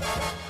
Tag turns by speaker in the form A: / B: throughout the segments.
A: you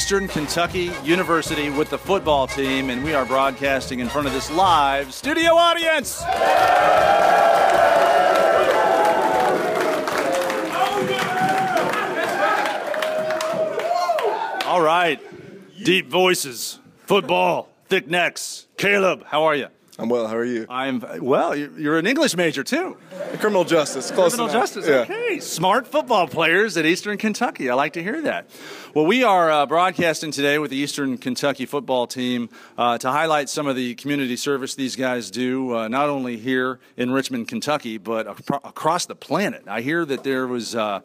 B: Eastern Kentucky University with the football team, and we are broadcasting in front of this live studio audience. All right, deep voices, football, thick necks. Caleb, how are you?
C: I'm well. How are you?
B: I'm well. You're an English major too.
C: Criminal justice. Close
B: Criminal
C: enough.
B: justice.
C: Yeah.
B: Okay. Smart football players at Eastern Kentucky. I like to hear that. Well, we are uh, broadcasting today with the Eastern Kentucky football team uh, to highlight some of the community service these guys do, uh, not only here in Richmond, Kentucky, but acro- across the planet. I hear that there was uh,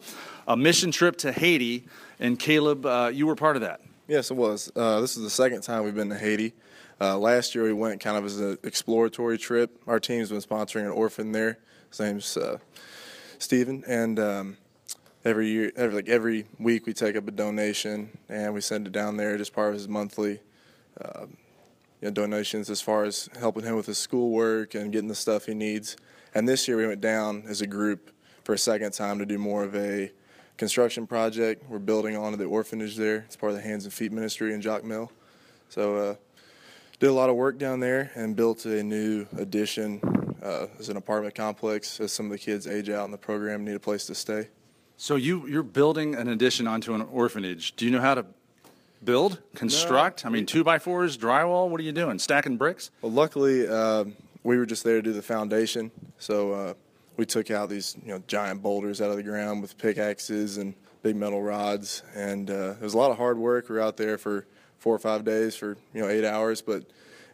B: a mission trip to Haiti, and Caleb, uh, you were part of that.
C: Yes, it was. Uh, this is the second time we've been to Haiti. Uh, last year we went kind of as an exploratory trip. Our team's been sponsoring an orphan there. His name's uh, Stephen, and um, every year, every, like every week, we take up a donation and we send it down there just part of his monthly uh, you know, donations as far as helping him with his schoolwork and getting the stuff he needs. And this year we went down as a group for a second time to do more of a construction project. We're building onto the orphanage there. It's part of the Hands and Feet Ministry in Jacmel. So uh, did a lot of work down there and built a new addition uh, as an apartment complex as some of the kids age out in the program need a place to stay.
B: So you you're building an addition onto an orphanage. Do you know how to build, construct? I mean, two by fours, drywall. What are you doing? Stacking bricks?
C: Well, luckily, uh, we were just there to do the foundation, so uh, we took out these you know giant boulders out of the ground with pickaxes and big metal rods, and uh, it was a lot of hard work. We were out there for four or five days for you know eight hours, but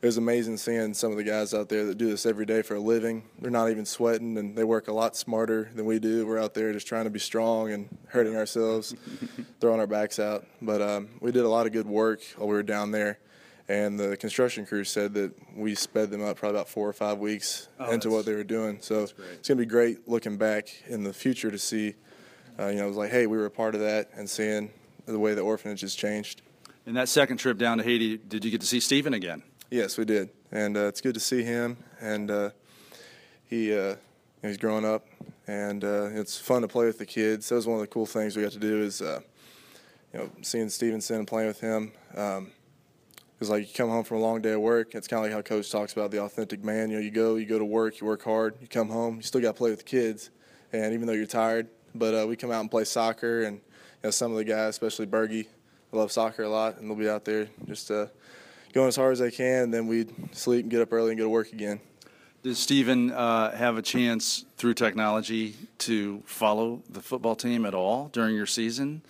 C: it was amazing seeing some of the guys out there that do this every day for a living. They're not even sweating, and they work a lot smarter than we do. We're out there just trying to be strong and hurting ourselves, throwing our backs out. But um, we did a lot of good work while we were down there. And the construction crew said that we sped them up probably about four or five weeks
B: Oh,
C: into what they were doing. So it's going to be great looking back in the future to see, uh, you know, it was like, hey, we were a part of that and seeing the way the orphanage has changed.
B: In that second trip down to Haiti, did you get to see Stephen again?
C: Yes, we did, and uh, it's good to see him. And uh, he uh, he's growing up, and uh, it's fun to play with the kids. That was one of the cool things we got to do is, uh, you know, seeing Stevenson and playing with him. Um, it's like you come home from a long day of work. It's kind of like how Coach talks about the authentic man. You know, you go, you go to work, you work hard, you come home, you still got to play with the kids, and even though you're tired, but uh, we come out and play soccer, and you know, some of the guys, especially Bergie, love soccer a lot, and they'll be out there just uh, going as hard as they can. And then we sleep and get up early and go to work again.
B: Does Stephen uh, have a chance through technology to follow the football team at all during your season?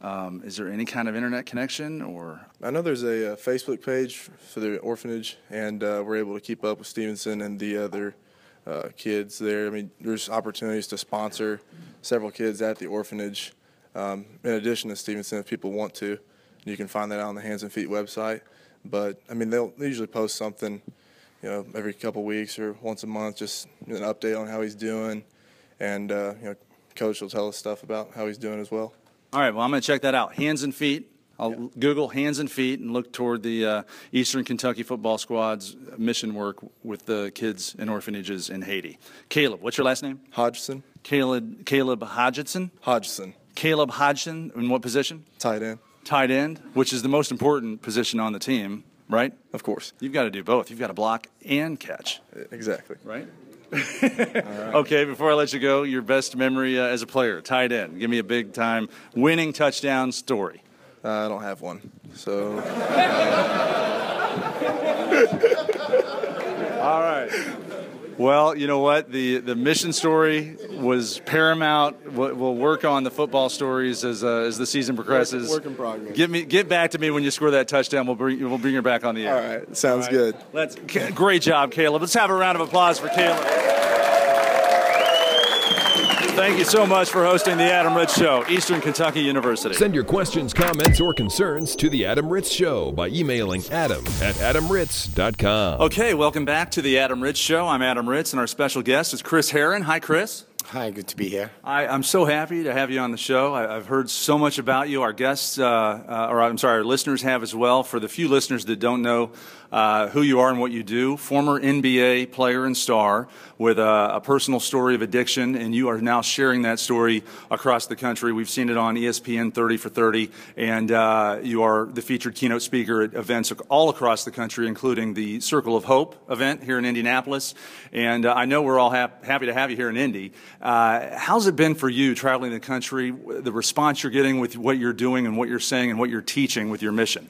B: Um, is there any kind of internet connection or?
C: I know there's a, uh Facebook page for the orphanage, and uh, we're able to keep up with Stevenson and the other uh, kids there. I mean, there's opportunities to sponsor several kids at the orphanage. Um, in addition to Stevenson, if people want to, you can find that out on the Hands and Feet website. But I mean, they'll they usually post something, you know, every couple weeks or once a month, just an update on how he's doing, and uh, you know, Coach will tell us stuff about how he's doing as well.
B: All right, well, I'm going to check that out. Hands and feet. I'll Google hands and feet and look toward the uh, Eastern Kentucky football squad's mission work with the kids in orphanages in Haiti. Caleb, what's your last name?
C: Hodgson,
B: Caleb Caleb Hodgson.
C: Hodgson,
B: Caleb Hodgson. In what position?
C: tight end,
B: Tight end, which is the most important position on the team, right?
C: of course.
B: You've got to do both. You've got to block and catch,
C: Exactly.
B: right? Okay, before I let you go, your best memory uh, as a player, tight end. Give me a big time winning touchdown story.
C: Uh, I don't have one. So
B: All right. Well, you know what? The the mission story was paramount. We'll we'll work on the football stories as uh, as the season progresses.
C: work in progress.
B: Get me get back to me when you score that touchdown. We'll bring we'll bring her back on the air.
C: all right, sounds
B: All right.
C: good.
B: Let's great job, Caleb. Let's have a round of applause for Caleb. Thank you so much for hosting the Adam Ritz Show, Eastern Kentucky University.
A: Send your questions, comments, or concerns to the Adam Ritz Show by emailing adam at adamritz.com.
B: Okay, welcome back to the Adam Ritz Show. I'm Adam Ritz, and our special guest is Chris Herren. Hi, Chris.
D: Hi, good to be here.
B: I, am so happy to have you on the show. I, have heard so much about you. Our guests, uh, uh, or I'm sorry, our listeners have as well. For the few listeners that don't know uh, who you are and what you do, former NBA player and star with a, a, personal story of addiction, and you are now sharing that story across the country. We've seen it on ESPN 30 for 30, and uh, you are the featured keynote speaker at events all across the country, including the Circle of Hope event here in Indianapolis. And uh, I know we're all hap- happy to have you here in Indy. Uh, how's it been for you traveling the country, the response you're getting with what you're doing and what you're saying and what you're teaching with your mission?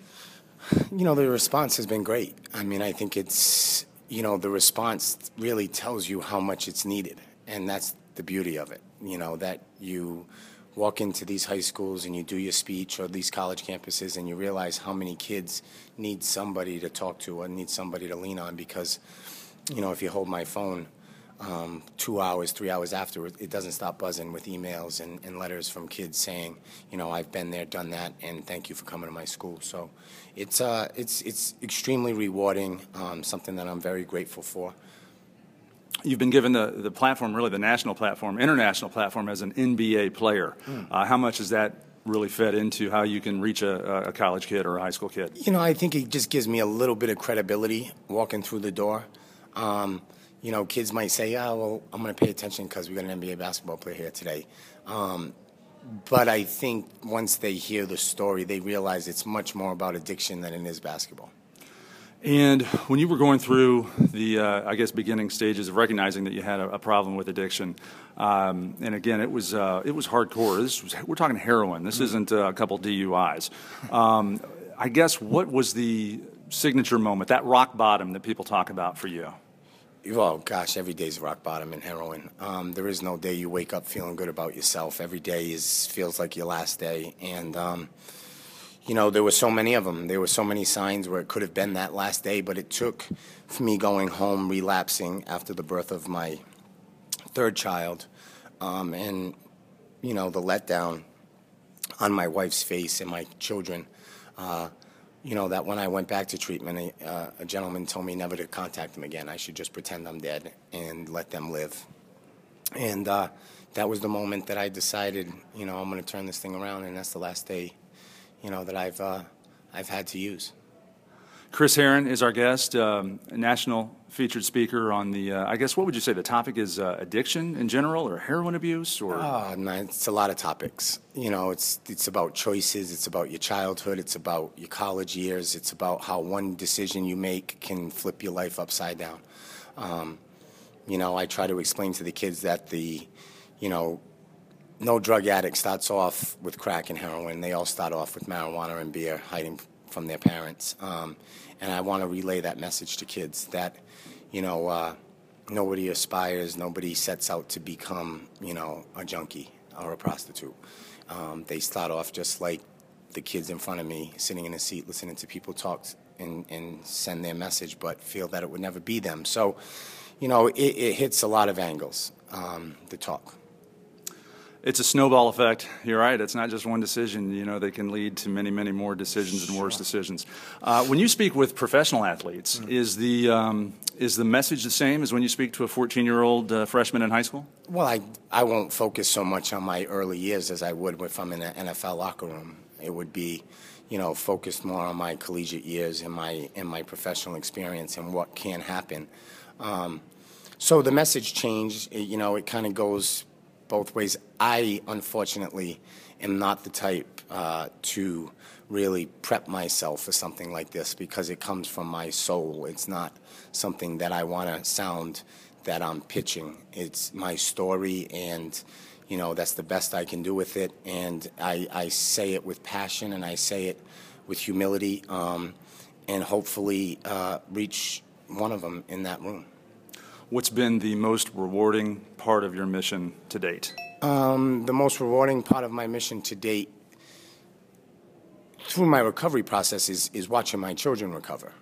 D: You know, the response has been great. I mean, I think it's, you know, the response really tells you how much it's needed. And that's the beauty of it, you know, that you walk into these high schools and you do your speech or these college campuses and you realize how many kids need somebody to talk to or need somebody to lean on because, you know, if you hold my phone, um, two hours, three hours after, it doesn't stop buzzing with emails and, and, letters from kids saying, you know, I've been there, done that, and thank you for coming to my school. So it's, uh, it's, it's extremely rewarding, um, something that I'm very grateful for.
B: You've been given the, the platform, really the national platform, international platform, as an NBA player. Mm. Uh, how much has that really fed into how you can reach a, a college kid or a high school kid?
D: You know, I think it just gives me a little bit of credibility walking through the door. Um, you know, kids might say, "Oh, well, I'm going to pay attention because we got an NBA basketball player here today." Um, but I think once they hear the story, they realize it's much more about addiction than it is basketball.
B: And when you were going through the, uh, I guess, beginning stages of recognizing that you had a, a problem with addiction, um, and again, it was uh, it was hardcore. This was, we're talking heroin. This mm-hmm. isn't uh, a couple DUIs. Um, I guess what was the signature moment, that rock bottom that people talk about for you?
D: Well, gosh, every day is rock bottom in heroin. Um, there is no day you wake up feeling good about yourself. Every day is feels like your last day, and um, you know there were so many of them. There were so many signs where it could have been that last day, but it took for me going home, relapsing after the birth of my third child, um, and you know the letdown on my wife's face and my children. Uh, you know, that when I went back to treatment, a, uh, a gentleman told me never to contact them again. I should just pretend I'm dead and let them live. And uh, that was the moment that I decided, you know, I'm going to turn this thing around, and that's the last day, you know, that I've uh, I've had to use.
B: Chris Herren is our guest, um, national featured speaker on the, uh, I guess, what would you say the topic is uh, addiction in general or heroin abuse or?
D: Oh, it's a lot of topics. You know, it's, it's about choices, it's about your childhood, it's about your college years, it's about how one decision you make can flip your life upside down. Um, you know, I try to explain to the kids that the, you know, no drug addict starts off with crack and heroin. They all start off with marijuana and beer, hiding from their parents. Um, and I want to relay that message to kids that, you know, uh, nobody aspires, nobody sets out to become, you know, a junkie or a prostitute. Um, they start off just like the kids in front of me, sitting in a seat, listening to people talk and, and send their message, but feel that it would never be them. So, you know, it, it hits a lot of angles, um, the talk
B: it's a snowball effect. You're right. It's not just one decision. You know, they can lead to many, many more decisions and worse decisions. Uh, when you speak with professional athletes, mm-hmm. is the um, is the message the same as when you speak to a 14 year old uh, freshman in high school?
D: Well, I I won't focus so much on my early years as I would if I'm in an NFL locker room. It would be, you know, focused more on my collegiate years and my and my professional experience and what can happen. Um, so the message changed. You know, it kind of goes both ways. I, unfortunately, am not the type uh, to really prep myself for something like this because it comes from my soul. It's not something that I want to sound that I'm pitching. It's my story, and you know that's the best I can do with it. And I, I say it with passion, and I say it with humility, um, and hopefully uh, reach one of them in that room.
B: What's been the most rewarding part of your mission to date?
D: Um, the most rewarding part of my mission to date through my recovery process is, is watching my children recover.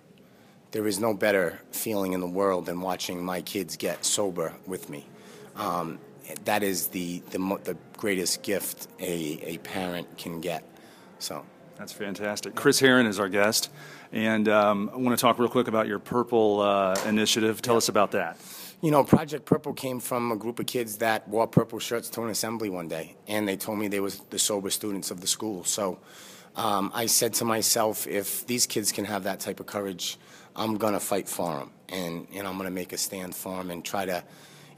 D: There is no better feeling in the world than watching my kids get sober with me. Um, that is the the, mo- the greatest gift a, a parent can get. So.
B: That's fantastic. Chris Herren is our guest, and um, I want to talk real quick about your Purple uh, initiative. Tell us about that.
D: You know, Project Purple came from a group of kids that wore purple shirts to an assembly one day, and they told me they was the sober students of the school. So um, I said to myself, if these kids can have that type of courage, I'm gonna fight for them, and and I'm gonna make a stand for them and try to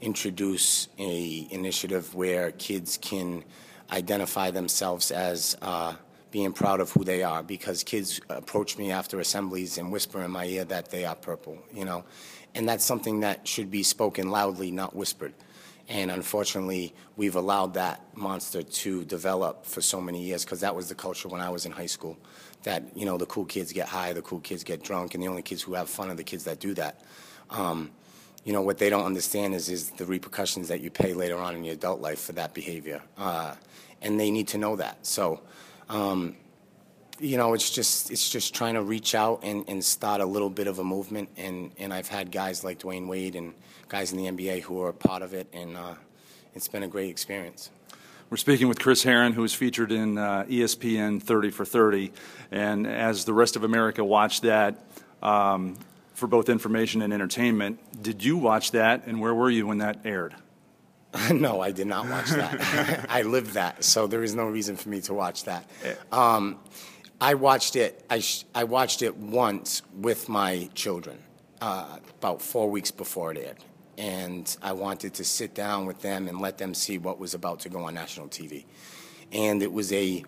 D: introduce a initiative where kids can identify themselves as. Uh, being proud of who they are because kids approach me after assemblies and whisper in my ear that they are purple, you know. And that's something that should be spoken loudly, not whispered. And unfortunately, we've allowed that monster to develop for so many years because that was the culture when I was in high school. That, you know, the cool kids get high, the cool kids get drunk, and the only kids who have fun are the kids that do that. Um, you know, what they don't understand is, is the repercussions that you pay later on in your adult life for that behavior. Uh, and they need to know that. So, um, you know, it's just it's just trying to reach out and, and start a little bit of a movement. And, and I've had guys like Dwyane Wade and guys in the NBA who are a part of it, and uh, it's been a great experience.
B: We're speaking with Chris Herren, who was featured in uh, ESPN 30 for 30. And as the rest of America watched that um, for both information and entertainment, did you watch that, and where were you when that aired?
D: no, I did not watch that. I lived that, so there is no reason for me to watch that. Um, I watched it. I, sh- I watched it once with my children, uh, about four weeks before it aired, and I wanted to sit down with them and let them see what was about to go on national TV, and it was a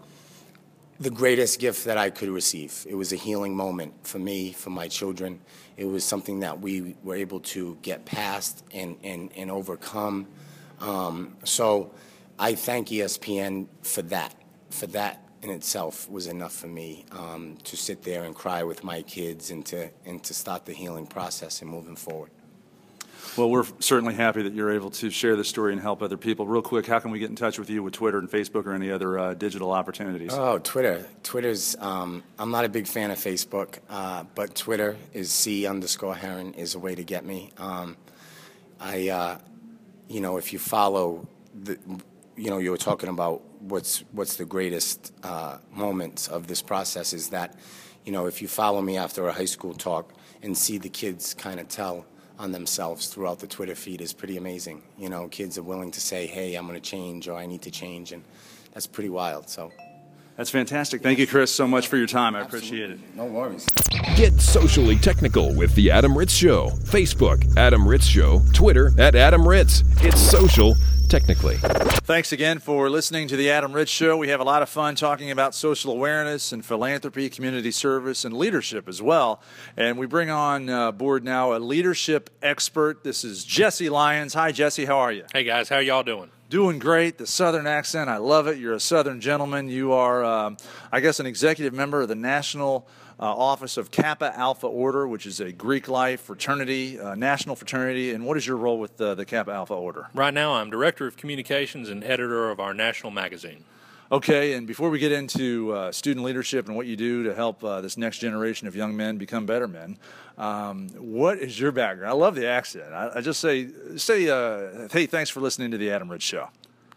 D: the greatest gift that I could receive. It was a healing moment for me, for my children. It was something that we were able to get past and, and, and overcome. Um, so I thank ESPN for that. For that in itself was enough for me um, to sit there and cry with my kids and to and to start the healing process and moving forward.
B: Well, we're certainly happy that you're able to share this story and help other people. Real quick, how can we get in touch with you with Twitter and Facebook or any other uh, digital opportunities?
D: Oh, Twitter. Twitter's. Um, I'm not a big fan of Facebook, uh, but Twitter is C underscore Herren is a way to get me. Um, I, uh, you know, if you follow the, you know, you were talking about what's what's the greatest uh, moments of this process is that, you know, if you follow me after a high school talk and see the kids kind of tell on themselves throughout the Twitter feed is pretty amazing. You know, kids are willing to say, "Hey, I'm going to change," or "I need to change," and that's pretty wild. So.
B: That's fantastic. Thank you, Chris, so much for your time. I appreciate it.
D: No worries.
A: Get socially technical with The Adam Ritz Show. Facebook, Adam Ritz Show. Twitter, at Adam Ritz. It's social technically.
B: Thanks again for listening to the Adam Ritz Show. We have a lot of fun talking about social awareness and philanthropy, community service, and leadership as well. And we bring on uh, board now a leadership expert. This is Jesse Lyons. Hi, Jesse. How are you?
E: Hey guys, how y'all doing?
B: Doing great. The Southern accent, I love it. You're a Southern gentleman. You are, um, I guess, an executive member of the National uh, Office of Kappa Alpha Order, which is a Greek life fraternity, uh, national fraternity. And what is your role with uh, the Kappa Alpha Order?
E: Right now, I'm director of communications and editor of our national magazine.
B: Okay, and before we get into uh, student leadership and what you do to help uh, this next generation of young men become better men, um, what is your background? I love the accent. I, I just say, say, uh, hey, thanks for listening to the Adam Ritz Show.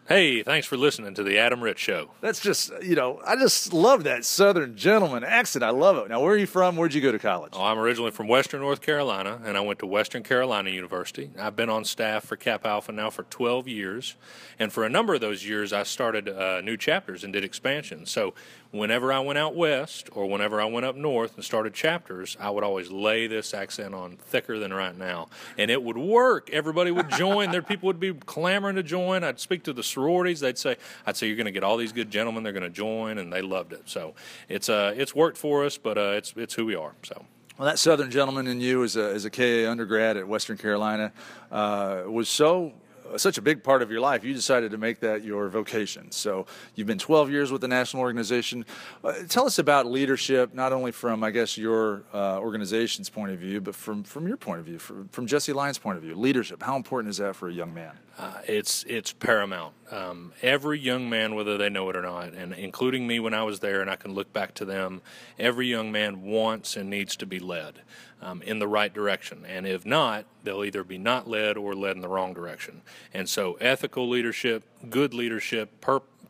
E: Hey, thanks for listening to the Adam Ritz Show.
B: That's just, you know, I just love that Southern gentleman accent. I love it. Now, where are you from? Where'd you go to college?
E: Oh, I'm originally from Western North Carolina, and I went to Western Carolina University. I've been on staff for Kappa Alpha now for 12 years, and for a number of those years, I started uh, new chapters and did expansions. So, whenever I went out west or whenever I went up north and started chapters, I would always lay this accent on thicker than right now, and it would work. Everybody would join. there, people would be clamoring to join. I'd speak to the sororities. They'd say, "I'd say you're going to get all these good gentlemen. They're going to join," and they loved it. So, it's uh, it's worked for us, but uh, it's it's who we are. So.
B: Well, that Southern gentleman in you as a, as a KA undergrad at Western Carolina uh, was so such a big part of your life, you decided to make that your vocation. So you've been 12 years with the national organization. Uh, tell us about leadership, not only from, I guess, your uh, organization's point of view, but from, from your point of view, from, from Jesse Lyons' point of view. Leadership, how important is that for a young man?
E: Uh, it's it's paramount. Um, every young man, whether they know it or not, and including me when I was there, and I can look back to them, every young man wants and needs to be led um, in the right direction. And if not, they'll either be not led or led in the wrong direction. And so, ethical leadership, good leadership,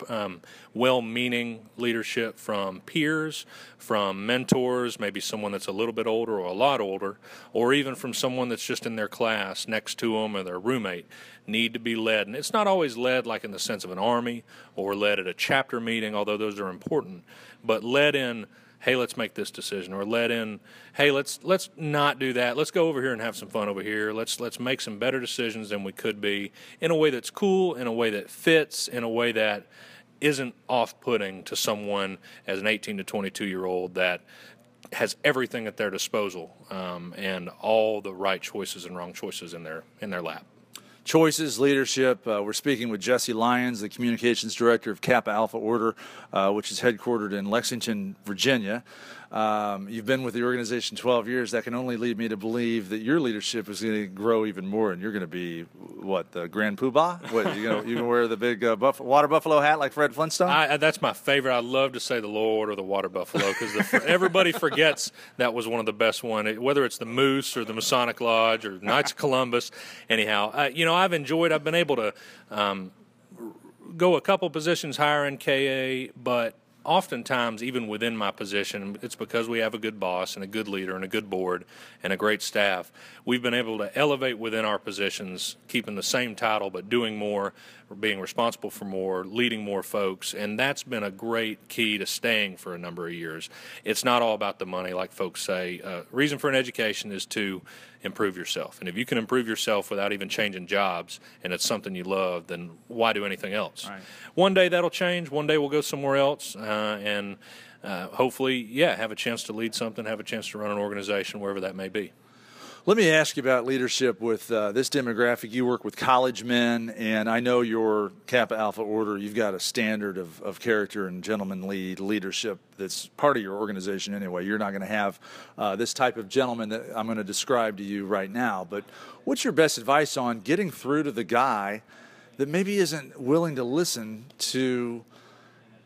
E: um, well meaning leadership from peers, from mentors, maybe someone that's a little bit older or a lot older, or even from someone that's just in their class next to them or their roommate, need to be led. And it's not always led like in the sense of an army or led at a chapter meeting, although those are important, but led in hey let's make this decision or let in hey let's let's not do that. Let's go over here and have some fun over here. Let's let's make some better decisions than we could be in a way that's cool in a way that fits in a way that isn't off-putting to someone as an 18 to 22 year old that has everything at their disposal um, and all the right choices and wrong choices in their in their lap
B: choices, leadership. Uh, we're speaking with Jesse Lyons, the communications director of Kappa Alpha Order, uh, which is headquartered in Lexington, Virginia. Um, you've been with the organization 12 years. That can only lead me to believe that your leadership is going to grow even more, and you're going to be what the Grand Poobah? What you? You can wear the big uh, buff- water buffalo hat like Fred Flintstone.
E: I, that's my favorite. I love to say the Lord or the water buffalo because everybody forgets that was one of the best one. Whether it's the Moose or the Masonic Lodge or Knights of Columbus. Anyhow, uh, you know I've enjoyed. I've been able to. Um, go a couple positions higher in KA, but oftentimes, even within my position, it's because we have a good boss and a good leader and a good board and a great staff. We've been able to elevate within our positions, keeping the same title but doing more, being responsible for more, leading more folks, and that's been a great key to staying for a number of years. It's not all about the money, like folks say. Uh, reason for an education is to improve yourself. And if you can improve yourself without even changing jobs and it's something you love, then why do anything else? Right. One day that'll change. One day we'll go somewhere else. Uh, and uh, hopefully, yeah, have a chance to lead something, have a chance to run an organization, wherever that may be.
B: Let me ask you about leadership with uh, this demographic. You work with college men, and I know your Kappa Alpha Order, you've got a standard of, of character and gentlemanly leadership that's part of your organization anyway. You're not going to have uh, this type of gentleman that I'm going to describe to you right now. But what's your best advice on getting through to the guy that maybe isn't willing to listen to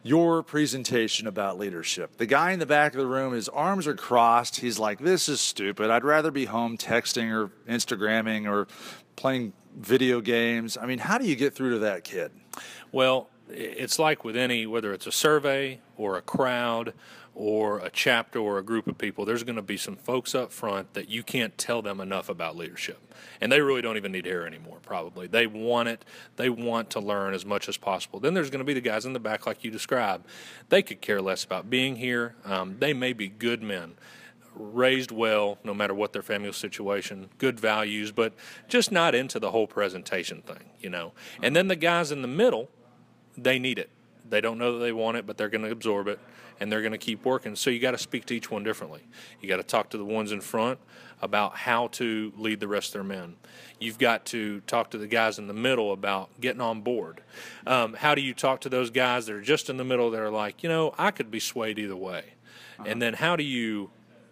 B: your presentation about leadership. The guy in the back of the room, his arms are crossed. He's like, This is stupid. I'd rather be home texting or Instagramming or playing video games. I mean, how do you get through to that kid?
E: Well, it's like with any, whether it's a survey or a crowd or a chapter or a group of people, there's going to be some folks up front that you can't tell them enough about leadership. And they really don't even need hear anymore, probably. They want it, they want to learn as much as possible. Then there's going to be the guys in the back, like you described. They could care less about being here. Um, they may be good men raised well, no matter what their family situation, good values, but just not into the whole presentation thing, you know. And then the guys in the middle, they need it. They don't know that they want it, but they're going to absorb it and they're going to keep working. So you got to speak to each one differently. You got to talk to the ones in front about how to lead the rest of their men. You've got to talk to the guys in the middle about getting on board. Um, how do you talk to those guys that are just in the middle that are like, you know, I could be swayed either way? Uh-huh. And then how do you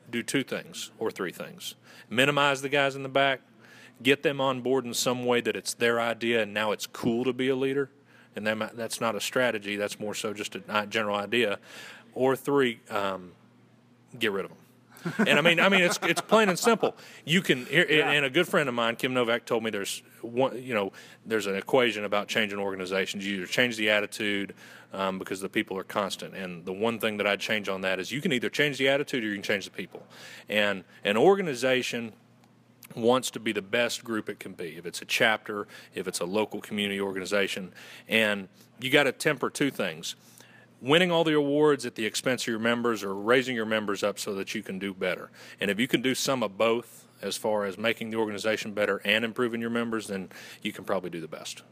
E: do two things or three things? Minimize the guys in the back, get them on board in some way that it's their idea and now it's cool to be a leader. And that's not a strategy, that's more so just a general idea or three, um, get rid of them. and I mean, I mean, it's it's plain and simple. You can, yeah. and a good friend of mine, Kim Novak, told me there's one, you know, there's an equation about changing organizations. You either change the attitude um, because the people are constant, and the one thing that I'd change on that is you can either change the attitude or you can change the people. And an organization wants to be the best group it can be. If it's a chapter, if it's a local community organization, and you got to temper two things winning all the awards at the expense of your members or raising your members up so that you can do better. And if you can do some of both as far as making the organization better and improving your members, then you can probably do the best.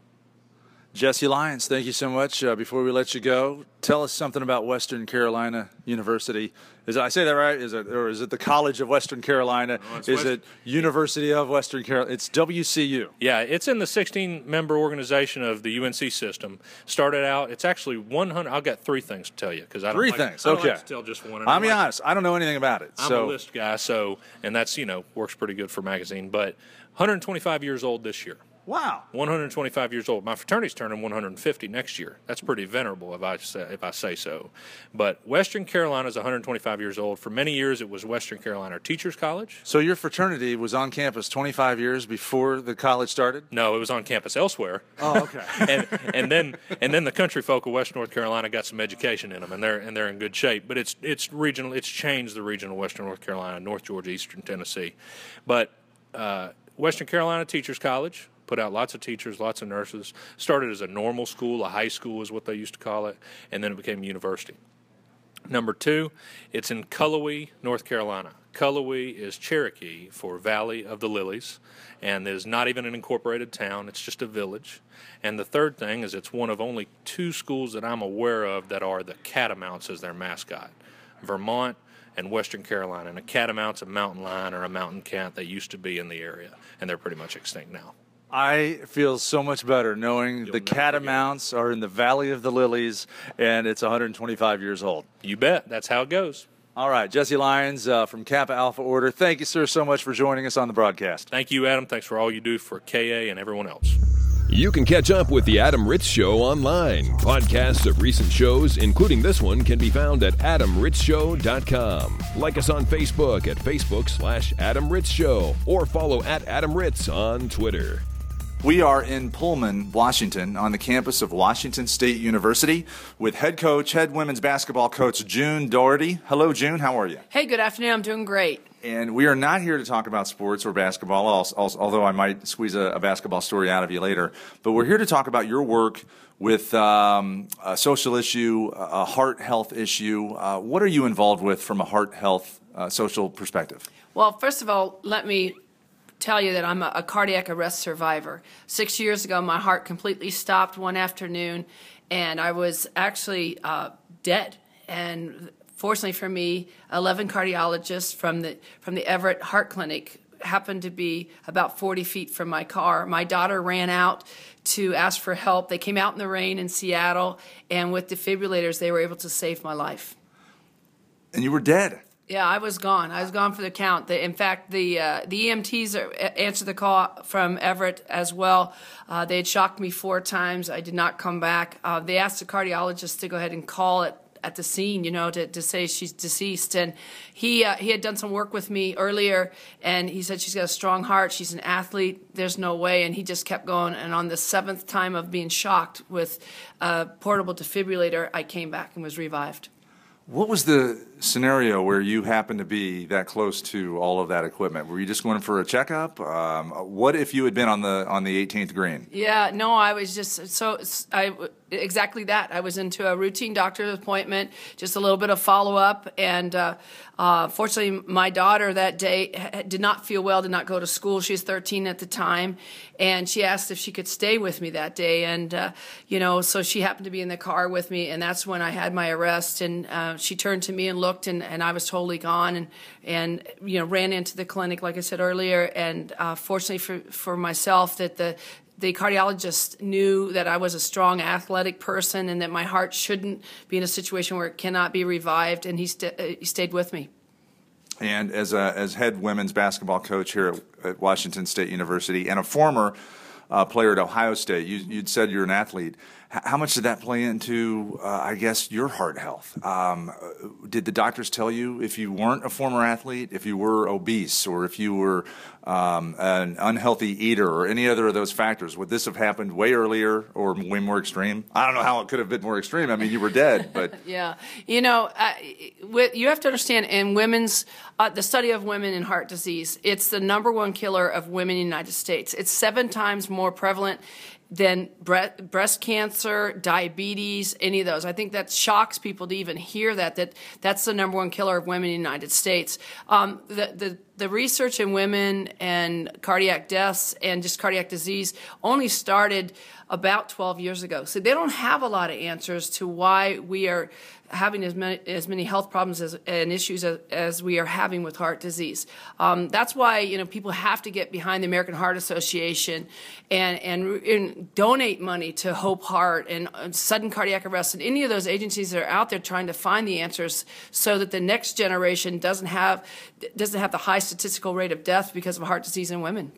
B: Jesse Lyons, thank you so much. Uh, before we let you go, tell us something about Western Carolina University. Is it, I say that right? Is it or is it the College of Western Carolina? No, is West- it University of Western Carolina? It's WCU.
E: Yeah, it's in the 16-member organization of the UNC system. Started out, it's actually 100. I've got three things to tell you because I don't
B: three
E: like,
B: things. okay,
E: like tell just one.
B: I'll be like, honest. I don't know anything about it.
E: I'm
B: so.
E: a list guy, so and that's you know works pretty good for magazine, but 125 years old this year.
B: Wow.
E: 125 years old. My fraternity's turning 150 next year. That's pretty venerable if I say, if I say so. But Western Carolina is 125 years old. For many years, it was Western Carolina Teachers College.
B: So your fraternity was on campus 25 years before the college started?
E: No, it was on campus elsewhere.
B: Oh, okay.
E: and and then and then the country folk of West North Carolina got some education in them, and they're and they're in good shape. But it's it's regional. It's changed the region of Western North Carolina, North Georgia, Eastern Tennessee. But uh, Western Carolina Teachers College put out lots of teachers, lots of nurses. Started as a normal school, a high school is what they used to call it, and then it became a university. Number two, it's in Cullowhee, North Carolina. Cullowhee is Cherokee for Valley of the Lilies, and is not even an incorporated town, it's just a village. And the third thing is it's one of only two schools that I'm aware of that are the Catamounts as their mascot Vermont and Western Carolina. And a catamount's a mountain lion or a mountain cat. They used to be in the area, and they're pretty much extinct now.
B: I feel so much better knowing
E: You'll
B: the catamounts are in the Valley of the Lilies and it's 125 years old.
E: You bet. That's how it goes.
B: All right, Jesse Lyons uh, from Kappa Alpha Order. Thank you, sir, so much for joining us on the broadcast.
E: Thank you, Adam. Thanks for all you do for KA and everyone else.
A: You can catch up with the Adam Ritz Show online. Podcasts of recent shows, including this one, can be found at adamritzshow.com. Like us on Facebook at Facebook slash Adam Ritz Show or follow at Adam Ritz on Twitter.
B: We are in Pullman, Washington, on the campus of Washington State University with head coach, head women's basketball coach June Daugherty. Hello, June. How are you?
F: Hey, good afternoon. I'm doing great.
B: And we are not here to talk about sports or basketball, although I might squeeze a, a basketball story out of you later. But we're here to talk about your work with um, a social issue, a heart health issue. Uh, what are you involved with from a heart health uh, social perspective?
F: Well, first of all, let me tell you that I'm a, a, cardiac arrest survivor. Six years ago, my heart completely stopped one afternoon, and I was actually uh, dead. And fortunately for me, 11 cardiologists from the from the Everett Heart Clinic happened to be about 40 feet from my car. My daughter ran out to ask for help. They came out in the rain in Seattle, and with defibrillators, they were able to save my life.
B: And you were dead.
F: Yeah, I was gone. I was gone for the count. The, in fact, the uh, the EMTs are, answered the call from Everett as well. Uh, they had shocked me four times. I did not come back. Uh, they asked the cardiologist to go ahead and call it at the scene, you know, to, to say she's deceased. And he uh, he had done some work with me earlier, and he said she's got a strong heart. She's an athlete. There's no way. And he just kept going. And on the seventh time of being shocked with a portable defibrillator, I came back and was revived.
B: What was the scenario where you happen to be that close to all of that equipment? Were you just going for a checkup? Um, what if you had been on the on the 18th green?
F: Yeah, no, I was just so I exactly that. I was into a routine doctor's appointment, just a little bit of follow up, and uh, uh, fortunately, my daughter that day did not feel well, did not go to school. She was 13 at the time, and she asked if she could stay with me that day, and uh, you know, so she happened to be in the car with me, and that's when I had my arrest, and uh, she turned to me and looked, and, and I was totally gone, and and you know ran into the clinic like I said earlier, and uh, fortunately for for myself that the the cardiologist knew that I was a strong athletic person and that my heart shouldn't be in a situation where it cannot be revived, and he, st- uh, he stayed with me.
B: And as a, as head women's basketball coach here at, at Washington State University and a former uh, player at Ohio State, you, would said you're an athlete how much did that play into, uh, I guess, your heart health? Um, did the doctors tell you if you weren't a former athlete, if you were obese, or if you were um, an unhealthy eater, or any other of those factors? Would this have happened way earlier or way more extreme? I don't know how it could have been more extreme. I mean, you were dead, but
F: yeah, you know, uh, you have to understand in women's uh, the study of women in heart disease, it's the number one killer of women in the United States. It's seven times more prevalent than breast cancer, diabetes, any of those. I think that shocks people to even hear that, that that's the number one killer of women in the United States. Um, the, the, the research in women and cardiac deaths and just cardiac disease only started about 12 years ago. So they don't have a lot of answers to why we are having as many, as many health problems as, and issues as, as we are having with heart disease. Um, that's why you know people have to get behind the American Heart Association and, and, and donate money to Hope Heart and uh, sudden cardiac arrest and any of those agencies that are out there trying to find the answers so that the next generation doesn't have doesn't have the high statistical rate of death because of heart disease in women.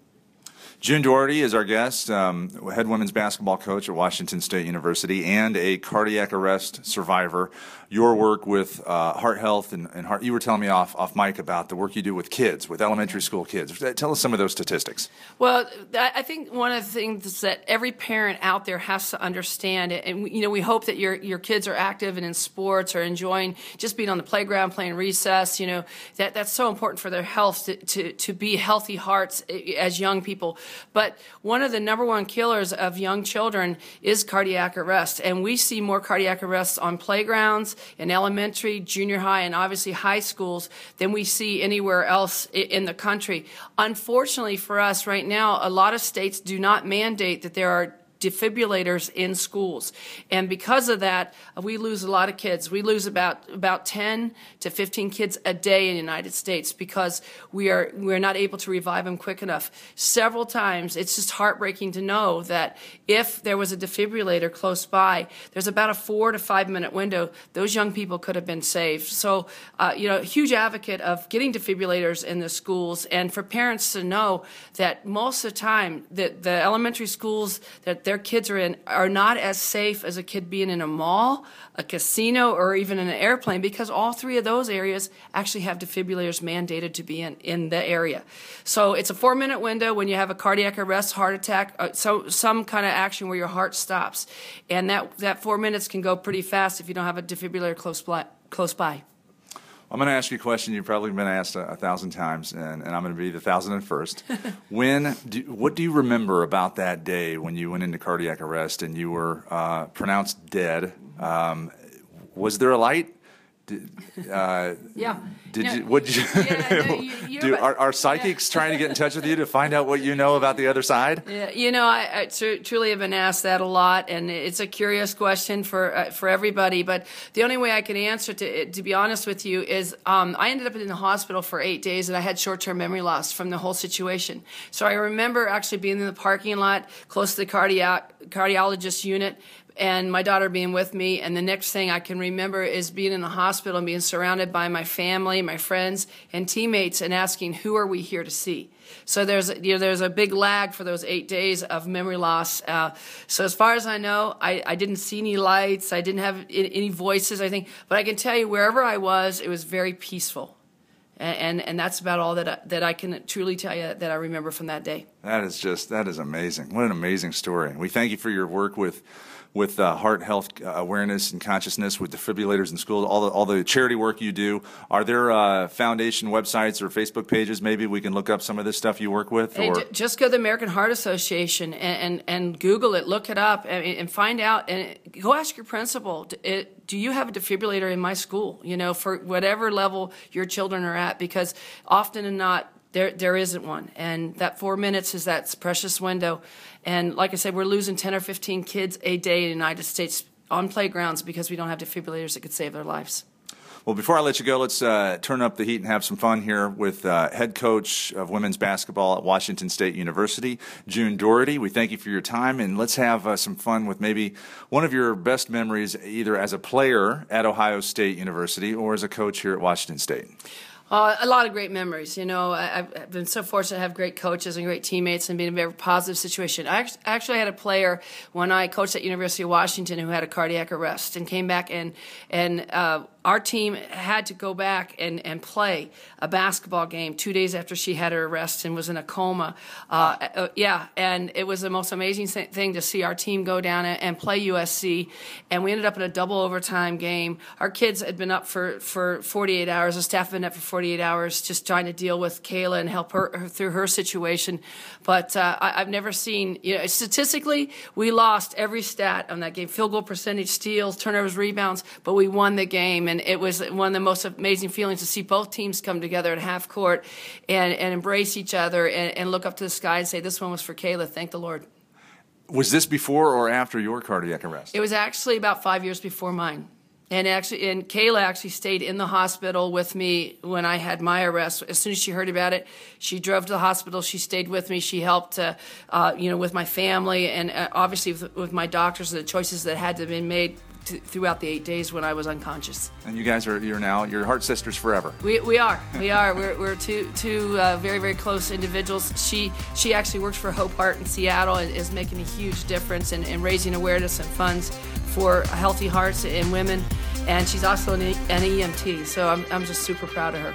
B: June Daugherty is our guest, um, head women's basketball coach at Washington State University, and a cardiac arrest survivor your work with uh, heart health and, and, heart. You were telling me off off mic about the work you do with kids, with elementary school kids. Tell us some of those statistics.
F: Well, I think one of the things that every parent out there has to understand, and you know, we hope that your your kids are active and in sports or enjoying just being on the playground, playing recess. You know, that that's so important for their health to to, to be healthy hearts as young people. But one of the number one killers of young children is cardiac arrest, and we see more cardiac arrests on playgrounds in elementary, junior high, and obviously high schools than we see anywhere else in the country. Unfortunately for us right now, a lot of states do not mandate that there are defibrillators in schools. And because of that, we lose a lot of kids. We lose about about 10 to 15 kids a day in the United States because we are we're not able to revive them quick enough. Several times, it's just heartbreaking to know that if there was a defibrillator close by, there's about a four to five minute window. Those young people could have been saved. So, uh, you know, huge advocate of getting defibrillators in the schools and for parents to know that most of the time that the elementary schools that their kids are in are not as safe as a kid being in a mall, a casino, or even in an airplane because all three of those areas actually have defibrillators mandated to be in, in the area. So it's a four minute window when you have a cardiac arrest, heart attack, uh, so some kind of action where your heart stops. And that, that four minutes can go pretty fast if you don't have a defibrillator close by. Close by.
B: I'm going to ask you a question you've probably been asked a, a thousand times, and, and, I'm going to be the thousand and first. when, do, what do you remember about that day when you went into cardiac arrest and you were uh, pronounced dead? Um, was there a light?
F: Uh, yeah.
B: Did no, you? What did you? Yeah, no, you, you do, are, are, psychics yeah. trying to get in touch with you to find out what you know about the other side?
F: Yeah, you know, I, I tr- truly have been asked that a lot, and it's a curious question for uh, for everybody. But the only way I can answer to to be honest with you is um, I ended up in the hospital for eight days, and I had short term memory loss from the whole situation. So I remember actually being in the parking lot close to the cardiac cardiologist unit and my daughter being with me. And the next thing I can remember is being in the hospital and being surrounded by my family, my friends, and teammates, and asking, "Who are we here to see?" So there's you know, there's a big lag for those eight days of memory loss. Uh, so as far as I know, I, I didn't see any lights, I didn't have any voices, I think, but I can tell you wherever I was, it was very peaceful. And, and, and that's about all that I, that I can truly tell you that I remember from that day.
B: That is just that is amazing. What an amazing story. We thank you for your work with with uh, heart health uh, awareness and consciousness with defibrillators in schools, all the, all the charity work you do. Are there uh, foundation websites or Facebook pages maybe we can look up some of this stuff you work with?
F: Hey, just go to the American Heart Association and, and, and Google it, look it up, and, and find out, and go ask your principal. It, do you have a defibrillator in my school? You know, for whatever level your children are at, because often and not, there there isn't one, and that four minutes is that precious window. And like I said, we're losing 10 or 15 kids a day in the United States on playgrounds because we don't have defibrillators that could save their lives.
B: Well, before I let you go, let's uh, turn up the heat and have some fun here with uh, head coach of women's basketball at Washington State University, June Daugherty. We thank you for your time, and let's have uh, some fun with maybe one of your best memories, either as a player at Ohio State University or as a coach here at Washington State.
F: Uh, a lot of great memories. You know, I, have been so fortunate to have great coaches and great teammates and be in a very positive situation. I actually had a player when I coached at University of Washington who had a cardiac arrest and came back and and uh, our team had to go back and, and play a basketball game two days after she had her arrest and was in a coma. Uh, uh, yeah, and it was the most amazing thing to see our team go down and play USC. And we ended up in a double overtime game. Our kids had been up for, for 48 hours. The staff had been up for 48 hours just trying to deal with Kayla and help her, her through her situation. But uh, I, have never seen, you know, statistically, we lost every stat on that game field goal percentage, steals, turnovers, rebounds, but we won the game and it was one of the most amazing feelings to see both teams come together at half court and, and embrace each other and, and look up to the sky and say, This one was for Kayla. Thank the Lord.
B: Was this before or after your cardiac arrest?
F: It was actually about five years before mine. And actually, and Kayla actually stayed in the hospital with me when I had my arrest. As soon as she heard about it, she drove to the hospital. She stayed with me. She helped, uh, uh, you know, with my family and uh, obviously with, with, my doctors and the choices that had to be made th- throughout the eight days when I was unconscious.
B: And you guys are you're now your heart sisters forever.
F: We, we are we are we're, we're two two uh, very very close individuals. She she actually works for Hope Heart in Seattle and is making a huge difference in, in raising awareness and funds for healthy hearts in women. And she's also an, an EMT, so I'm, I'm just super proud of her.